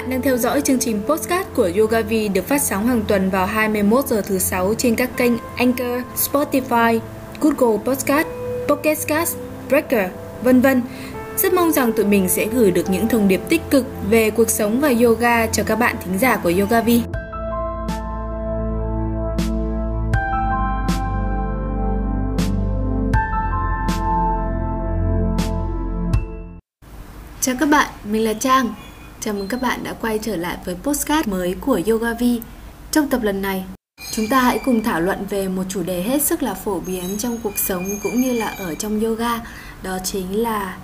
bạn đang theo dõi chương trình Podcast của Yogavi được phát sóng hàng tuần vào 21 giờ thứ sáu trên các kênh Anchor, Spotify, Google Podcast, Pocket Cast, Breaker, vân vân. Rất mong rằng tụi mình sẽ gửi được những thông điệp tích cực về cuộc sống và yoga cho các bạn thính giả của Yogavi. Chào các bạn, mình là Trang. Chào mừng các bạn đã quay trở lại với postcard mới của Yogavi. Trong tập lần này, chúng ta hãy cùng thảo luận về một chủ đề hết sức là phổ biến trong cuộc sống cũng như là ở trong yoga, đó chính là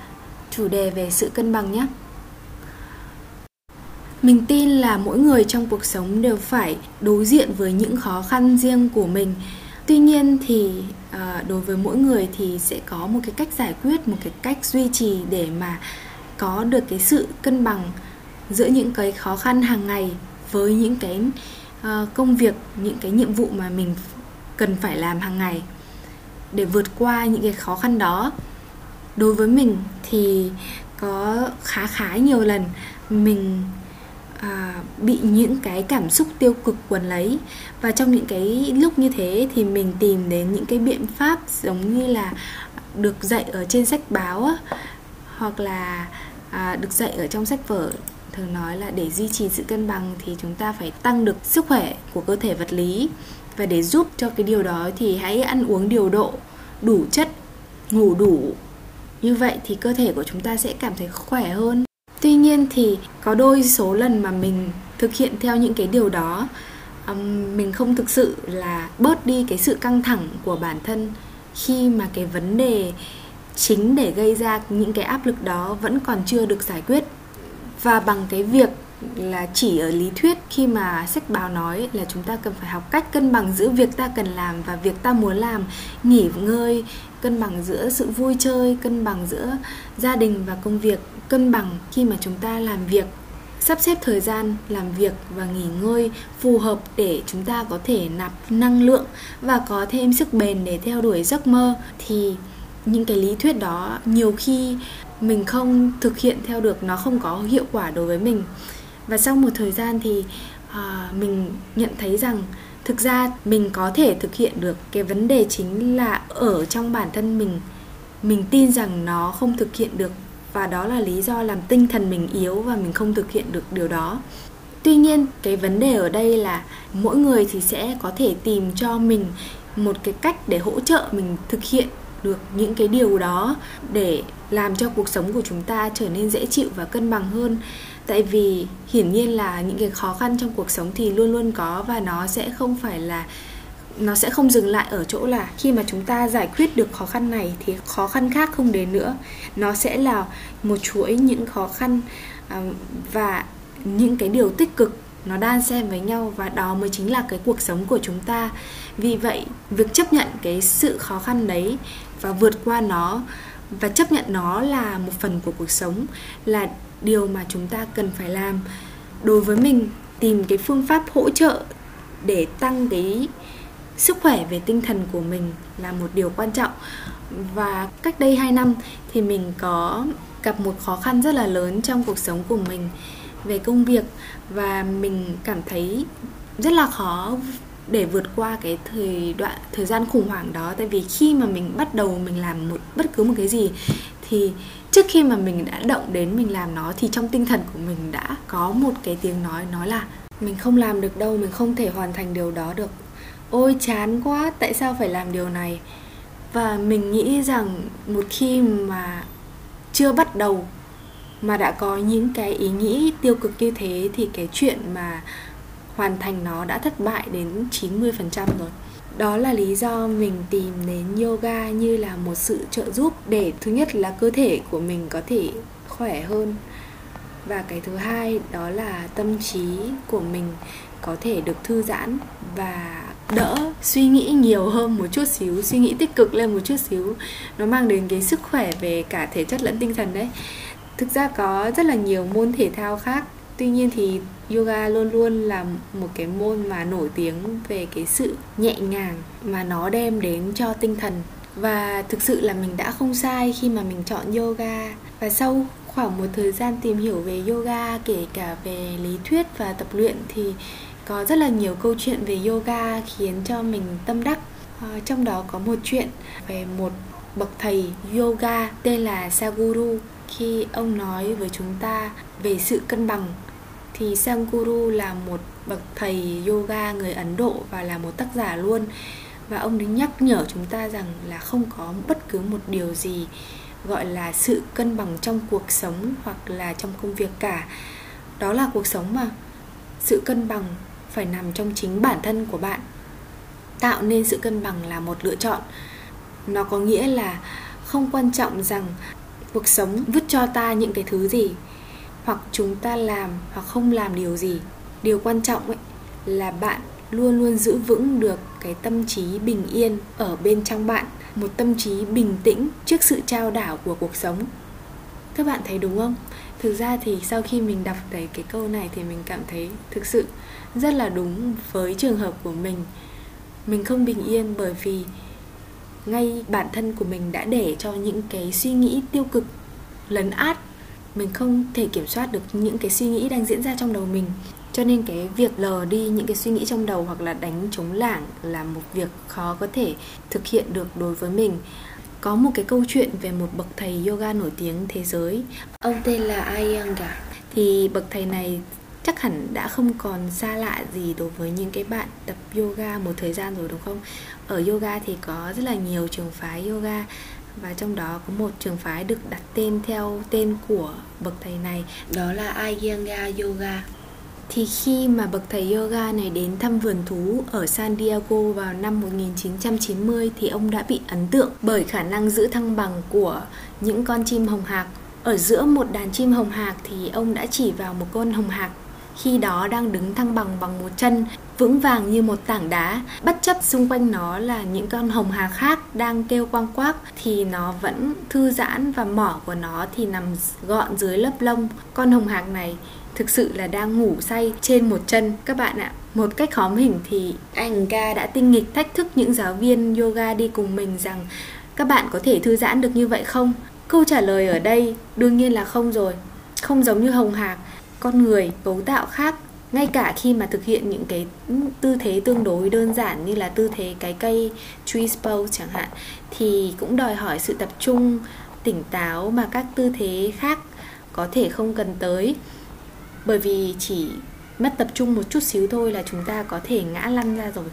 chủ đề về sự cân bằng nhé. Mình tin là mỗi người trong cuộc sống đều phải đối diện với những khó khăn riêng của mình. Tuy nhiên thì à, đối với mỗi người thì sẽ có một cái cách giải quyết, một cái cách duy trì để mà có được cái sự cân bằng giữa những cái khó khăn hàng ngày với những cái uh, công việc những cái nhiệm vụ mà mình cần phải làm hàng ngày. Để vượt qua những cái khó khăn đó đối với mình thì có khá khá nhiều lần mình à, bị những cái cảm xúc tiêu cực quần lấy. Và trong những cái lúc như thế thì mình tìm đến những cái biện pháp giống như là được dạy ở trên sách báo hoặc là à, được dạy ở trong sách vở thường nói là để duy trì sự cân bằng thì chúng ta phải tăng được sức khỏe của cơ thể vật lý. Và để giúp cho cái điều đó thì hãy ăn uống điều độ đủ chất ngủ đủ. Như vậy thì cơ thể của chúng ta sẽ cảm thấy khỏe hơn. Tuy nhiên thì có đôi số lần mà mình thực hiện theo những cái điều đó um, mình không thực sự là bớt đi cái sự căng thẳng của bản thân khi mà cái vấn đề chính để gây ra những cái áp lực đó vẫn còn chưa được giải quyết và bằng cái việc là chỉ ở lý thuyết khi mà sách báo nói là chúng ta cần phải học cách cân bằng giữa việc ta cần làm và việc ta muốn làm, nghỉ ngơi, cân bằng giữa sự vui chơi, cân bằng giữa gia đình và công việc, cân bằng khi mà chúng ta làm việc, sắp xếp thời gian làm việc và nghỉ ngơi phù hợp để chúng ta có thể nạp năng lượng và có thêm sức bền để theo đuổi giấc mơ. Thì những cái lý thuyết đó nhiều khi mình không thực hiện theo được nó không có hiệu quả đối với mình. Và sau một thời gian thì à, mình nhận thấy rằng thực ra mình có thể thực hiện được. Cái vấn đề chính là ở trong bản thân mình mình tin rằng nó không thực hiện được. Và đó là lý do làm tinh thần mình yếu và mình không thực hiện được điều đó. Tuy nhiên cái vấn đề ở đây là mỗi người thì sẽ có thể tìm cho mình một cái cách để hỗ trợ mình thực hiện được những cái điều đó để làm cho cuộc sống của chúng ta trở nên dễ chịu và cân bằng hơn. Tại vì hiển nhiên là những cái khó khăn trong cuộc sống thì luôn luôn có và nó sẽ không phải là, nó sẽ không dừng lại ở chỗ là khi mà chúng ta giải quyết được khó khăn này thì khó khăn khác không đến nữa. Nó sẽ là một chuỗi những khó khăn à, và những cái điều tích cực nó đan xen với nhau và đó mới chính là cái cuộc sống của chúng ta. Vì vậy, việc chấp nhận cái sự khó khăn đấy và vượt qua nó và chấp nhận nó là một phần của cuộc sống là điều mà chúng ta cần phải làm. Đối với mình, tìm cái phương pháp hỗ trợ để tăng cái sức khỏe về tinh thần của mình là một điều quan trọng. Và cách đây 2 năm thì mình có gặp một khó khăn rất là lớn trong cuộc sống của mình về công việc và mình cảm thấy rất là khó để vượt qua cái thời đoạn, thời gian khủng hoảng đó. Tại vì khi mà mình bắt đầu mình làm một, bất cứ một cái gì, thì trước khi mà mình đã động đến mình làm nó, thì trong tinh thần của mình đã có một cái tiếng nói nói là mình không làm được đâu, mình không thể hoàn thành điều đó được. Ôi, chán quá, tại sao phải làm điều này? Và mình nghĩ rằng một khi mà chưa bắt đầu mà đã có những cái ý nghĩ tiêu cực như thế, thì cái chuyện mà hoàn thành nó đã thất bại đến 90% rồi. Đó là lý do mình tìm đến yoga như là một sự trợ giúp để, thứ nhất là cơ thể của mình có thể khỏe hơn. Và cái thứ hai, đó là tâm trí của mình có thể được thư giãn và đỡ suy nghĩ nhiều hơn một chút xíu, suy nghĩ tích cực lên một chút xíu. Nó mang đến cái sức khỏe về cả thể chất lẫn tinh thần đấy. Thực ra có rất là nhiều môn thể thao khác tuy nhiên thì yoga luôn luôn là một cái môn mà nổi tiếng về cái sự nhẹ nhàng mà nó đem đến cho tinh thần. Và thực sự là mình đã không sai khi mà mình chọn yoga. Và sau khoảng một thời gian tìm hiểu về yoga kể cả về lý thuyết và tập luyện thì có rất là nhiều câu chuyện về yoga khiến cho mình tâm đắc. À, trong đó có một chuyện về một bậc thầy yoga tên là Saguru khi ông nói với chúng ta về sự cân bằng, thì Sanguru là một bậc thầy yoga người Ấn Độ và là một tác giả luôn. Và ông ấy nhắc nhở chúng ta rằng là không có bất cứ một điều gì gọi là sự cân bằng trong cuộc sống hoặc là trong công việc cả. Đó là cuộc sống mà. Sự cân bằng phải nằm trong chính bản thân của bạn. Tạo nên sự cân bằng là một lựa chọn. Nó có nghĩa là không quan trọng rằng cuộc sống vứt cho ta những cái thứ gì? Hoặc chúng ta làm hoặc không làm điều gì? Điều quan trọng ấy là bạn luôn luôn giữ vững được cái tâm trí bình yên ở bên trong bạn, một tâm trí bình tĩnh trước sự trao đảo của cuộc sống. Các bạn thấy đúng không? Thực ra thì sau khi mình đọc thấy cái câu này thì mình cảm thấy thực sự rất là đúng với trường hợp của mình. Mình không bình yên bởi vì ngay bản thân của mình đã để cho những cái suy nghĩ tiêu cực, lấn át. Mình không thể kiểm soát được những cái suy nghĩ đang diễn ra trong đầu mình. Cho nên cái việc lờ đi những cái suy nghĩ trong đầu hoặc là đánh chống lảng là một việc khó có thể thực hiện được đối với mình. Có một cái câu chuyện về một bậc thầy yoga nổi tiếng thế giới. Ông tên là Iyengar. Thì bậc thầy này chắc hẳn đã không còn xa lạ gì đối với những cái bạn tập yoga một thời gian rồi, đúng không? Ở yoga thì có rất là nhiều trường phái yoga và trong đó có một trường phái được đặt tên theo tên của bậc thầy này. Đó là Iyengar Yoga. Thì khi mà bậc thầy yoga này đến thăm vườn thú ở San Diego vào năm 1990 thì ông đã bị ấn tượng bởi khả năng giữ thăng bằng của những con chim hồng hạc. Ở giữa một đàn chim hồng hạc thì ông đã chỉ vào một con hồng hạc khi đó đang đứng thăng bằng bằng một chân, vững vàng như một tảng đá. Bất chấp xung quanh nó là những con hồng hà khác đang kêu quang quác, thì nó vẫn thư giãn và mỏ của nó thì nằm gọn dưới lớp lông. Con hồng hạc này thực sự là đang ngủ say trên một chân. Các bạn ạ, một cách khóm hình thì anh ca đã tinh nghịch thách thức những giáo viên yoga đi cùng mình rằng, các bạn có thể thư giãn được như vậy không? Câu trả lời ở đây đương nhiên là không rồi. Không giống như hồng hạc con người cấu tạo khác. Ngay cả khi mà thực hiện những cái tư thế tương đối đơn giản như là tư thế cái cây tree pose chẳng hạn, thì cũng đòi hỏi sự tập trung, tỉnh táo mà các tư thế khác có thể không cần tới. Bởi vì chỉ mất tập trung một chút xíu thôi là chúng ta có thể ngã lăn ra rồi.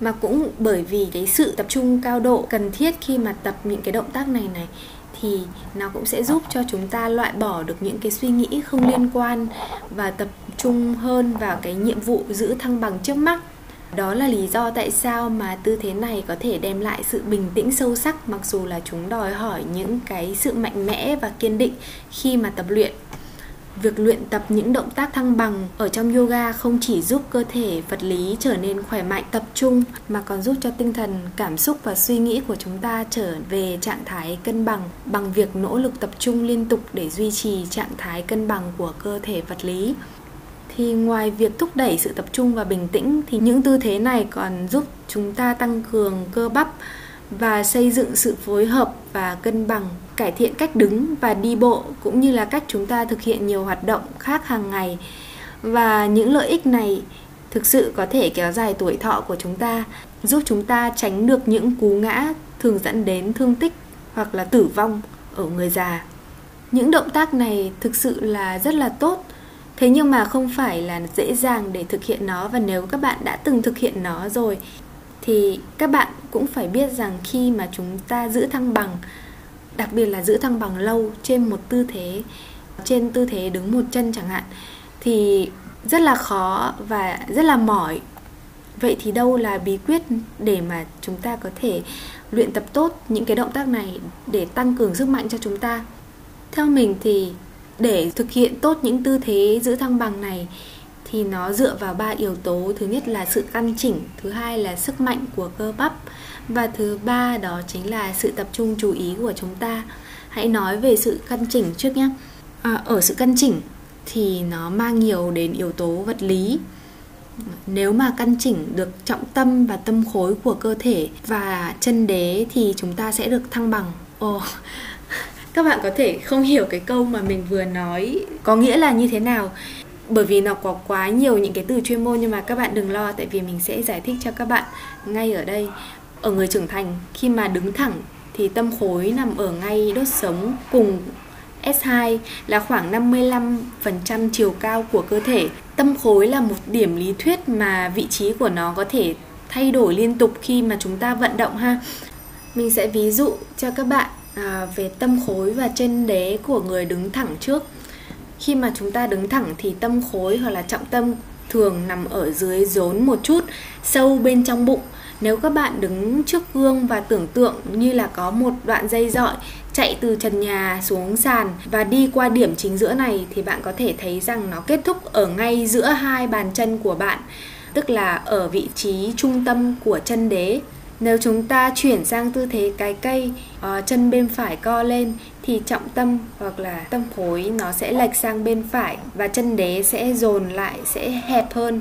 Mà cũng bởi vì cái sự tập trung cao độ cần thiết khi mà tập những cái động tác này này thì nó cũng sẽ giúp cho chúng ta loại bỏ được những cái suy nghĩ không liên quan và tập trung hơn vào cái nhiệm vụ giữ thăng bằng trước mắt. Đó là lý do tại sao mà tư thế này có thể đem lại sự bình tĩnh sâu sắc, mặc dù là chúng đòi hỏi những cái sự mạnh mẽ và kiên định khi mà tập luyện. Việc luyện tập những động tác thăng bằng ở trong yoga không chỉ giúp cơ thể vật lý trở nên khỏe mạnh, tập trung mà còn giúp cho tinh thần, cảm xúc và suy nghĩ của chúng ta trở về trạng thái cân bằng bằng việc nỗ lực tập trung liên tục để duy trì trạng thái cân bằng của cơ thể vật lý. Thì ngoài việc thúc đẩy sự tập trung và bình tĩnh thì những tư thế này còn giúp chúng ta tăng cường cơ bắp và xây dựng sự phối hợp và cân bằng, cải thiện cách đứng và đi bộ cũng như là cách chúng ta thực hiện nhiều hoạt động khác hàng ngày. Và những lợi ích này thực sự có thể kéo dài tuổi thọ của chúng ta, giúp chúng ta tránh được những cú ngã thường dẫn đến thương tích hoặc là tử vong ở người già. Những động tác này thực sự là rất là tốt, thế nhưng mà không phải là dễ dàng để thực hiện nó. Và nếu các bạn đã từng thực hiện nó rồi, thì các bạn cũng phải biết rằng khi mà chúng ta giữ thăng bằng, đặc biệt là giữ thăng bằng lâu trên một tư thế, trên tư thế đứng một chân chẳng hạn, thì rất là khó và rất là mỏi. Vậy thì đâu là bí quyết để mà chúng ta có thể luyện tập tốt những cái động tác này để tăng cường sức mạnh cho chúng ta? Theo mình thì để thực hiện tốt những tư thế giữ thăng bằng này thì nó dựa vào ba yếu tố. Thứ nhất là sự căn chỉnh, thứ hai là sức mạnh của cơ bắp và thứ ba đó chính là sự tập trung chú ý của chúng ta. Hãy nói về sự căn chỉnh trước nhé. À, ở sự căn chỉnh thì nó mang nhiều đến yếu tố vật lý. Nếu mà căn chỉnh được trọng tâm và tâm khối của cơ thể và chân đế thì chúng ta sẽ được thăng bằng. Ồ các bạn có thể không hiểu cái câu mà mình vừa nói có nghĩa là như thế nào. Bởi vì nó có quá nhiều những cái từ chuyên môn nhưng mà các bạn đừng lo tại vì mình sẽ giải thích cho các bạn ngay ở đây ở người trưởng thành khi mà đứng thẳng thì tâm khối nằm ở ngay đốt sống cùng S2 là khoảng 55% chiều cao của cơ thể. Tâm khối là một điểm lý thuyết mà vị trí của nó có thể thay đổi liên tục khi mà chúng ta vận động ha. Mình sẽ ví dụ cho các bạn à, về tâm khối và chân đế của người đứng thẳng trước. Khi mà chúng ta đứng thẳng thì tâm khối hoặc là trọng tâm thường nằm ở dưới rốn một chút, sâu bên trong bụng nếu các bạn đứng trước gương và tưởng tượng như là có một đoạn dây dọi chạy từ trần nhà xuống sàn và đi qua điểm chính giữa này thì bạn có thể thấy rằng nó kết thúc ở ngay giữa hai bàn chân của bạn, tức là ở vị trí trung tâm của chân đế. Nếu chúng ta chuyển sang tư thế cái cây, ờ, chân bên phải co lên thì trọng tâm hoặc là tâm khối nó sẽ lệch sang bên phải và chân đế sẽ dồn lại sẽ hẹp hơn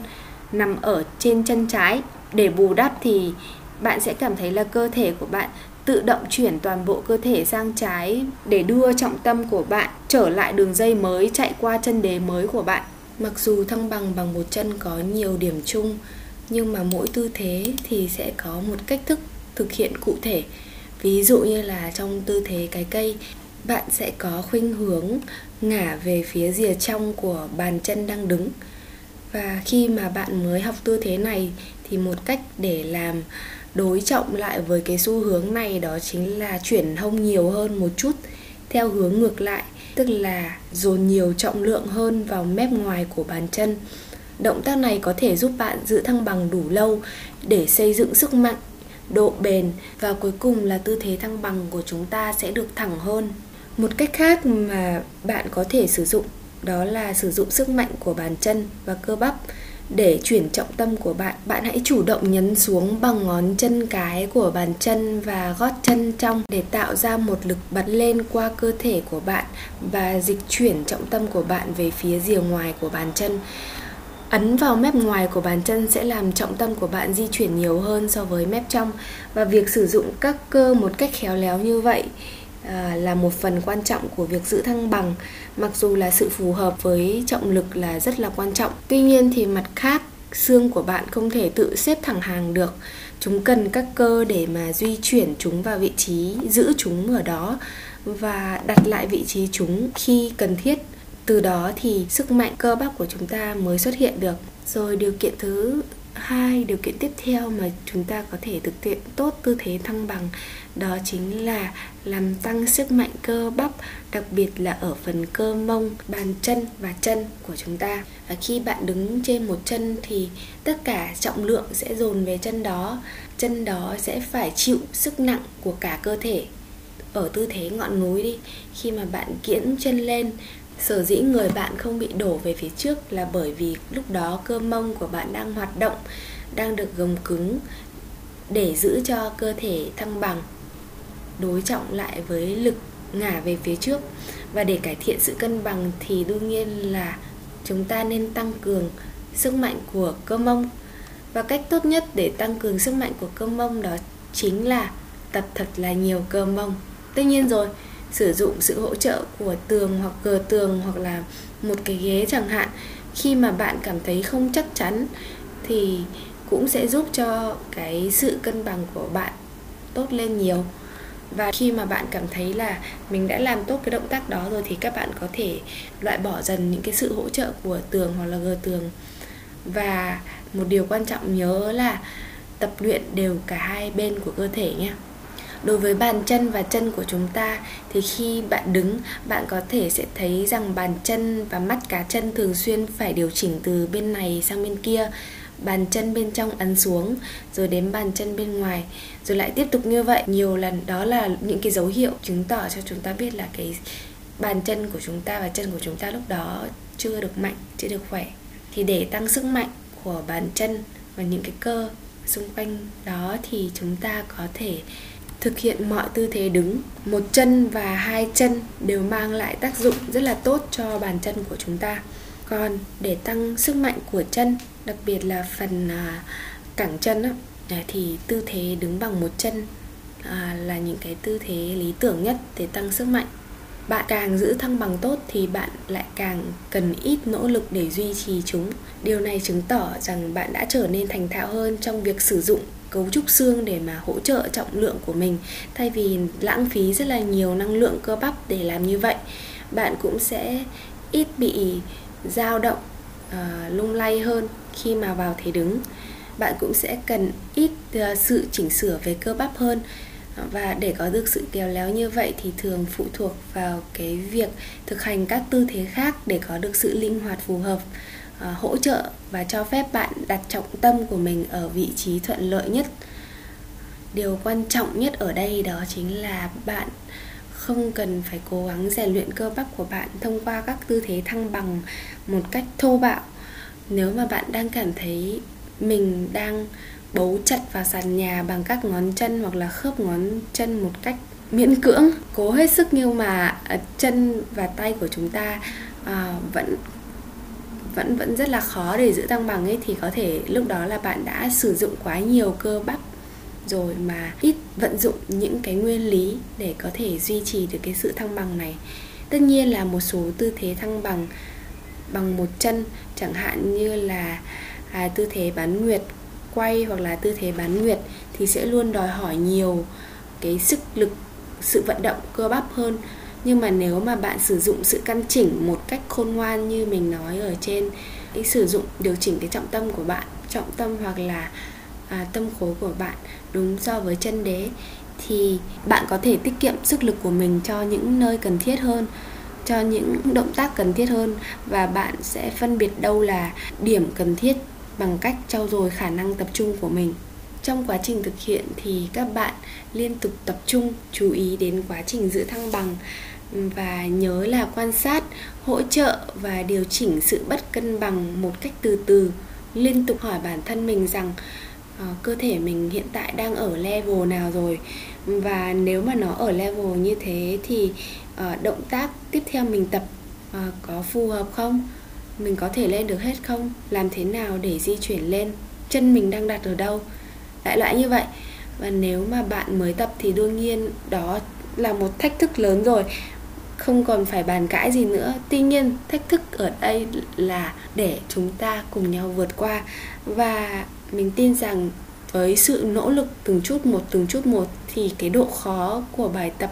nằm ở trên chân trái để bù đắp thì bạn sẽ cảm thấy là cơ thể của bạn tự động chuyển toàn bộ cơ thể sang trái để đưa trọng tâm của bạn trở lại đường dây mới chạy qua chân đế mới của bạn. Mặc dù thăng bằng bằng một chân có nhiều điểm chung, nhưng mà mỗi tư thế thì sẽ có một cách thức thực hiện cụ thể. Ví dụ như là trong tư thế cái cây, bạn sẽ có khuynh hướng ngả về phía rìa trong của bàn chân đang đứng. Và khi mà bạn mới học tư thế này thì một cách để làm đối trọng lại với cái xu hướng này đó chính là chuyển hông nhiều hơn một chút, theo hướng ngược lại, tức là dồn nhiều trọng lượng hơn vào mép ngoài của bàn chân động tác này có thể giúp bạn giữ thăng bằng đủ lâu để xây dựng sức mạnh, độ bền và cuối cùng là tư thế thăng bằng của chúng ta sẽ được thẳng hơn một cách khác mà bạn có thể sử dụng đó là sử dụng sức mạnh của bàn chân và cơ bắp để chuyển trọng tâm của bạn. Bạn hãy chủ động nhấn xuống bằng ngón chân cái của bàn chân và gót chân trong để tạo ra một lực bật lên qua cơ thể của bạn và dịch chuyển trọng tâm của bạn về phía rìa ngoài của bàn chân. Ấn vào mép ngoài của bàn chân sẽ làm trọng tâm của bạn di chuyển nhiều hơn so với mép trong. Và việc sử dụng các cơ một cách khéo léo như vậy à, là một phần quan trọng của việc giữ thăng bằng mặc dù là sự phù hợp với trọng lực là rất là quan trọng. Tuy nhiên thì mặt khác xương của bạn không thể tự xếp thẳng hàng được. Chúng cần các cơ để mà di chuyển chúng vào vị trí giữ chúng ở đó và đặt lại vị trí chúng khi cần thiết. Từ đó thì sức mạnh cơ bắp của chúng ta mới xuất hiện được. Rồi điều kiện thứ hai điều kiện tiếp theo mà chúng ta có thể thực hiện tốt tư thế thăng bằng, đó chính là làm tăng sức mạnh cơ bắp, đặc biệt là ở phần cơ mông, bàn chân và chân của chúng ta. Và khi bạn đứng trên một chân thì tất cả trọng lượng sẽ dồn về chân đó. Chân đó sẽ phải chịu sức nặng của cả cơ thể. Ở tư thế ngọn núi đi, khi mà bạn kiễng chân lên sở dĩ người bạn không bị đổ về phía trước là bởi vì lúc đó cơ mông của bạn đang hoạt động, đang được gồng cứng để giữ cho cơ thể thăng bằng, đối trọng lại với lực ngả về phía trước. Và để cải thiện sự cân bằng thì đương nhiên là chúng ta nên tăng cường sức mạnh của cơ mông. Và cách tốt nhất để tăng cường sức mạnh của cơ mông đó chính là tập thật là nhiều cơ mông. Tất nhiên rồi sử dụng sự hỗ trợ của tường hoặc cờ tường hoặc là một cái ghế chẳng hạn. Khi mà bạn cảm thấy không chắc chắn thì cũng sẽ giúp cho cái sự cân bằng của bạn tốt lên nhiều. Và khi mà bạn cảm thấy là mình đã làm tốt cái động tác đó rồi thì các bạn có thể loại bỏ dần những cái sự hỗ trợ của tường hoặc là gờ tường. Và một điều quan trọng nhớ là tập luyện đều cả hai bên của cơ thể nhé đối với bàn chân và chân của chúng ta, thì khi bạn đứng, bạn có thể sẽ thấy rằng bàn chân và mắt cá chân thường xuyên phải điều chỉnh từ bên này sang bên kia. Bàn chân bên trong ấn xuống, rồi đến bàn chân bên ngoài. Rồi lại tiếp tục như vậy. Nhiều lần, đó là những cái dấu hiệu chứng tỏ cho chúng ta biết là cái bàn chân của chúng ta và chân của chúng ta lúc đó chưa được mạnh, chưa được khỏe. Thì để tăng sức mạnh của bàn chân và những cái cơ xung quanh đó thì chúng ta có thể thực hiện mọi tư thế đứng. Một chân và hai chân đều mang lại tác dụng rất là tốt cho bàn chân của chúng ta. Còn để tăng sức mạnh của chân, đặc biệt là phần à, cẳng chân à, thì tư thế đứng bằng một chân à, là những cái tư thế lý tưởng nhất để tăng sức mạnh. Bạn càng giữ thăng bằng tốt thì bạn lại càng cần ít nỗ lực để duy trì chúng. Điều này chứng tỏ rằng bạn đã trở nên thành thạo hơn trong việc sử dụng cấu trúc xương để mà hỗ trợ trọng lượng của mình. Thay vì lãng phí rất là nhiều năng lượng cơ bắp để làm như vậy bạn cũng sẽ ít bị dao động uh, lung lay hơn khi mà vào thế đứng. Bạn cũng sẽ cần ít uh, sự chỉnh sửa về cơ bắp hơn. Và để có được sự khéo léo như vậy thì thường phụ thuộc vào cái việc thực hành các tư thế khác để có được sự linh hoạt phù hợp. Ờ, hỗ trợ và cho phép bạn đặt trọng tâm của mình ở vị trí thuận lợi nhất. Điều quan trọng nhất ở đây đó chính là bạn không cần phải cố gắng rèn luyện cơ bắp của bạn thông qua các tư thế thăng bằng một cách thô bạo. Nếu mà bạn đang cảm thấy mình đang bấu chặt vào sàn nhà bằng các ngón chân hoặc là khớp ngón chân một cách miễn cưỡng cố hết sức nhưng mà ờ, chân và tay của chúng ta à, vẫn vẫn vẫn rất là khó để giữ thăng bằng ấy thì có thể lúc đó là bạn đã sử dụng quá nhiều cơ bắp rồi mà ít vận dụng những cái nguyên lý để có thể duy trì được cái sự thăng bằng này. Tất nhiên là một số tư thế thăng bằng bằng một chân chẳng hạn như là à, tư thế bán nguyệt quay hoặc là tư thế bán nguyệt thì sẽ luôn đòi hỏi nhiều cái sức lực sự vận động cơ bắp hơn nhưng mà nếu mà bạn sử dụng sự căn chỉnh một cách khôn ngoan như mình nói ở trên cái sử dụng điều chỉnh cái trọng tâm của bạn trọng tâm hoặc là à, tâm khối của bạn đúng so với chân đế thì bạn có thể tiết kiệm sức lực của mình cho những nơi cần thiết hơn cho những động tác cần thiết hơn và bạn sẽ phân biệt đâu là điểm cần thiết bằng cách trau dồi khả năng tập trung của mình. Trong quá trình thực hiện thì các bạn liên tục tập trung chú ý đến quá trình giữ thăng bằng và nhớ là quan sát hỗ trợ và điều chỉnh sự bất cân bằng một cách từ từ. Liên tục hỏi bản thân mình rằng uh, cơ thể mình hiện tại đang ở level nào rồi? Và nếu mà nó ở level như thế thì uh, động tác tiếp theo mình tập uh, có phù hợp không? Mình có thể lên được hết không? Làm thế nào để di chuyển lên? Chân mình đang đặt ở đâu? Đại loại như vậy. Và nếu mà bạn mới tập thì đương nhiên đó là một thách thức lớn rồi không còn phải bàn cãi gì nữa. Tuy nhiên, thách thức ở đây là để chúng ta cùng nhau vượt qua. Và mình tin rằng với sự nỗ lực từng chút một, từng chút một, thì cái độ khó của bài tập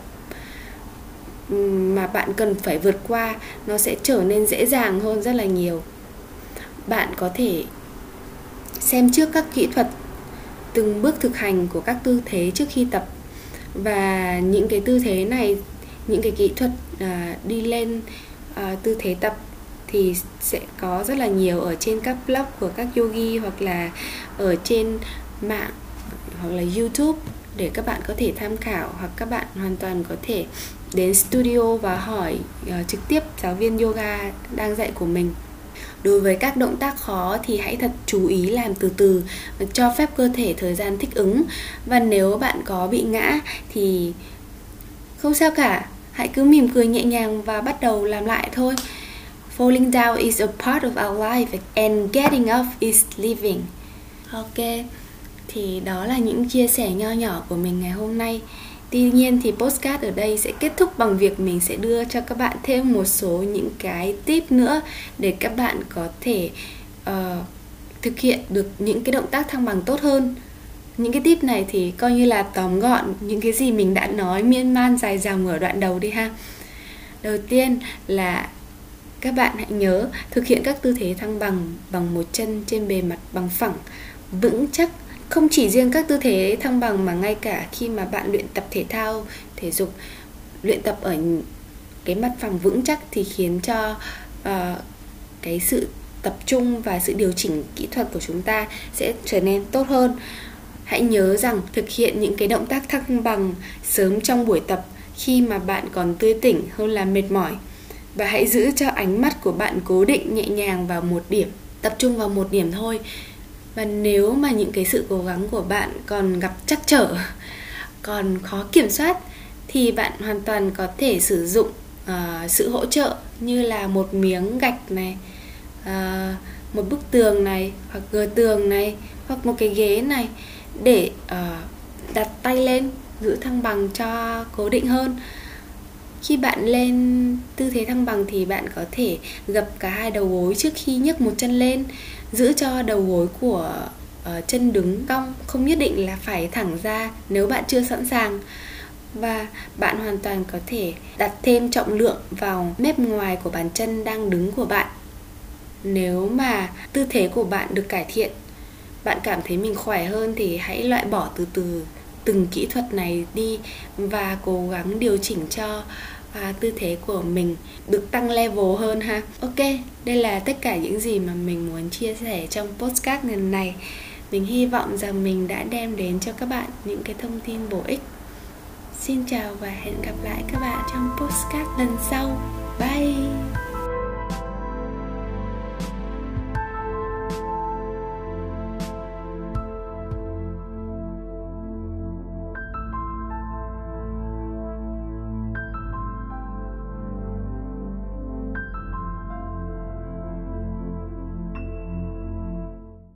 mà bạn cần phải vượt qua, nó sẽ trở nên dễ dàng hơn rất là nhiều. Bạn có thể xem trước các kỹ thuật, từng bước thực hành của các tư thế trước khi tập. Và những cái tư thế này, những cái kỹ thuật à, đi lên à, tư thế tập thì sẽ có rất là nhiều ở trên các blog của các yogi hoặc là ở trên mạng hoặc là youtube để các bạn có thể tham khảo hoặc các bạn hoàn toàn có thể đến studio và hỏi uh, trực tiếp giáo viên yoga đang dạy của mình. Đối với các động tác khó thì hãy thật chú ý làm từ từ cho phép cơ thể thời gian thích ứng. Và nếu bạn có bị ngã thì không sao cả hãy cứ mỉm cười nhẹ nhàng và bắt đầu làm lại thôi. Falling down is a part of our life and getting up is living. Ok thì đó là những chia sẻ nho nhỏ của mình ngày hôm nay. Tuy nhiên thì postcard ở đây sẽ kết thúc bằng việc mình sẽ đưa cho các bạn thêm một số những cái tip nữa để các bạn có thể uh, thực hiện được những cái động tác thăng bằng tốt hơn. Những cái tip này thì coi như là tóm gọn những cái gì mình đã nói miên man dài dòng ở đoạn đầu đi ha. Đầu tiên là các bạn hãy nhớ thực hiện các tư thế thăng bằng bằng một chân trên bề mặt bằng phẳng, vững chắc không chỉ riêng các tư thế thăng bằng mà ngay cả khi mà bạn luyện tập thể thao thể dục luyện tập ở cái mặt phẳng vững chắc thì khiến cho uh, cái sự tập trung và sự điều chỉnh kỹ thuật của chúng ta sẽ trở nên tốt hơn hãy nhớ rằng thực hiện những cái động tác thăng bằng sớm trong buổi tập khi mà bạn còn tươi tỉnh hơn là mệt mỏi. Và hãy giữ cho ánh mắt của bạn cố định nhẹ nhàng vào một điểm tập trung vào một điểm thôi. Và nếu mà những cái sự cố gắng của bạn còn gặp trắc trở còn khó kiểm soát thì bạn hoàn toàn có thể sử dụng uh, sự hỗ trợ như là một miếng gạch này uh, một bức tường này hoặc gờ tường này hoặc một cái ghế này để uh, đặt tay lên giữ thăng bằng cho cố định hơn. Khi bạn lên tư thế thăng bằng thì bạn có thể gập cả hai đầu gối trước khi nhấc một chân lên giữ cho đầu gối của uh, chân đứng cong không nhất định là phải thẳng ra nếu bạn chưa sẵn sàng. Và bạn hoàn toàn có thể đặt thêm trọng lượng vào mép ngoài của bàn chân đang đứng của bạn. Nếu mà tư thế của bạn được cải thiện bạn cảm thấy mình khỏe hơn thì hãy loại bỏ từ từ từng kỹ thuật này đi và cố gắng điều chỉnh cho và tư thế của mình được tăng level hơn ha. Ok, đây là tất cả những gì mà mình muốn chia sẻ trong postcard lần này. Mình hy vọng rằng mình đã đem đến cho các bạn những cái thông tin bổ ích. Xin chào và hẹn gặp lại các bạn trong postcard lần sau. Bye!